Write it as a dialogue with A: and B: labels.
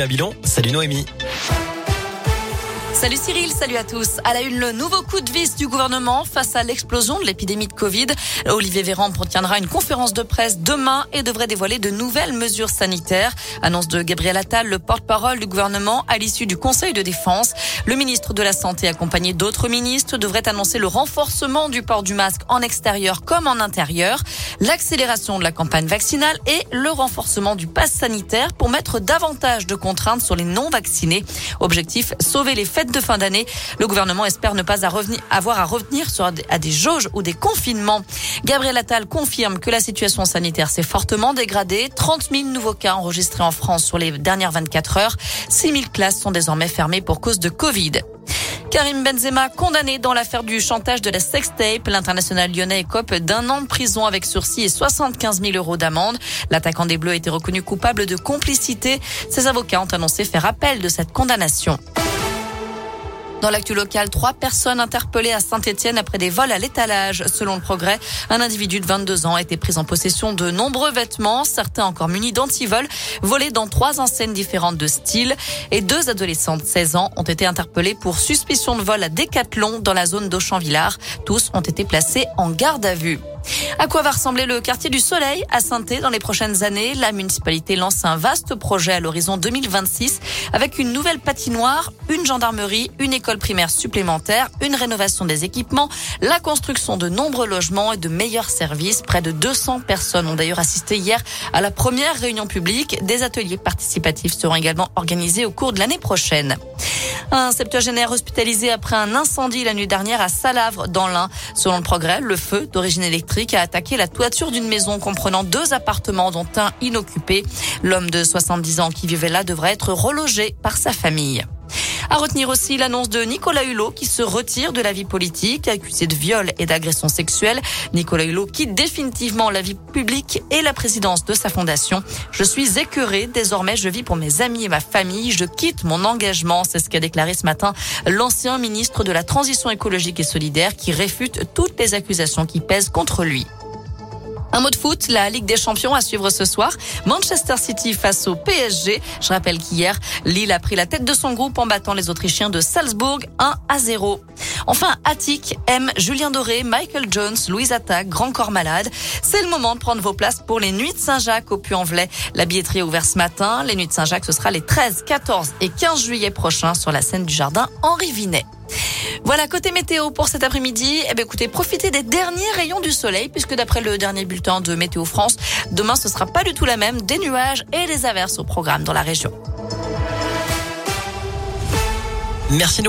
A: Babylon, salut Noémie.
B: Salut Cyril, salut à tous. À la une, le nouveau coup de vis du gouvernement face à l'explosion de l'épidémie de Covid. Olivier Véran tiendra une conférence de presse demain et devrait dévoiler de nouvelles mesures sanitaires. Annonce de Gabriel Attal, le porte-parole du gouvernement à l'issue du Conseil de défense. Le ministre de la Santé, accompagné d'autres ministres, devrait annoncer le renforcement du port du masque en extérieur comme en intérieur, l'accélération de la campagne vaccinale et le renforcement du pass sanitaire pour mettre davantage de contraintes sur les non-vaccinés. Objectif, sauver les fêtes de fin d'année. Le gouvernement espère ne pas avoir à revenir sur à des jauges ou des confinements. Gabriel Attal confirme que la situation sanitaire s'est fortement dégradée. 30 000 nouveaux cas enregistrés en France sur les dernières 24 heures. 6 000 classes sont désormais fermées pour cause de Covid. Karim Benzema condamné dans l'affaire du chantage de la sextape. L'international lyonnais écope d'un an de prison avec sursis et 75 000 euros d'amende. L'attaquant des Bleus a été reconnu coupable de complicité. Ses avocats ont annoncé faire appel de cette condamnation. Dans l'actu local, trois personnes interpellées à Saint-Etienne après des vols à l'étalage. Selon le progrès, un individu de 22 ans a été pris en possession de nombreux vêtements, certains encore munis d'antivols, volés dans trois enseignes différentes de style. Et deux adolescents de 16 ans ont été interpellés pour suspicion de vol à Décathlon dans la zone d'Auchamp-Villard. Tous ont été placés en garde à vue. À quoi va ressembler le quartier du Soleil à saint dans les prochaines années? La municipalité lance un vaste projet à l'horizon 2026 avec une nouvelle patinoire, une gendarmerie, une école primaire supplémentaire, une rénovation des équipements, la construction de nombreux logements et de meilleurs services. Près de 200 personnes ont d'ailleurs assisté hier à la première réunion publique. Des ateliers participatifs seront également organisés au cours de l'année prochaine. Un septuagénaire hospitalisé après un incendie la nuit dernière à Salavre dans l'Ain. Selon le progrès, le feu d'origine a attaqué la toiture d'une maison comprenant deux appartements dont un inoccupé. L'homme de 70 ans qui vivait là devrait être relogé par sa famille. À retenir aussi l'annonce de Nicolas Hulot qui se retire de la vie politique, accusé de viol et d'agression sexuelle. Nicolas Hulot quitte définitivement la vie publique et la présidence de sa fondation. Je suis écœuré. Désormais, je vis pour mes amis et ma famille. Je quitte mon engagement. C'est ce qu'a déclaré ce matin l'ancien ministre de la Transition écologique et solidaire qui réfute toutes les accusations qui pèsent contre lui. Un mot de foot, la Ligue des Champions à suivre ce soir. Manchester City face au PSG. Je rappelle qu'hier, Lille a pris la tête de son groupe en battant les Autrichiens de Salzbourg 1 à 0. Enfin, Attic, M, Julien Doré, Michael Jones, Louise Attaque, Grand Corps Malade. C'est le moment de prendre vos places pour les Nuits de Saint-Jacques au Puy-en-Velay. La billetterie est ouverte ce matin. Les Nuits de Saint-Jacques, ce sera les 13, 14 et 15 juillet prochains sur la scène du jardin Henri Vinet. Voilà, côté météo pour cet après-midi, eh bien, écoutez, profitez des derniers rayons du soleil, puisque d'après le dernier bulletin de Météo France, demain ce sera pas du tout la même, des nuages et des averses au programme dans la région.
A: Merci Noé.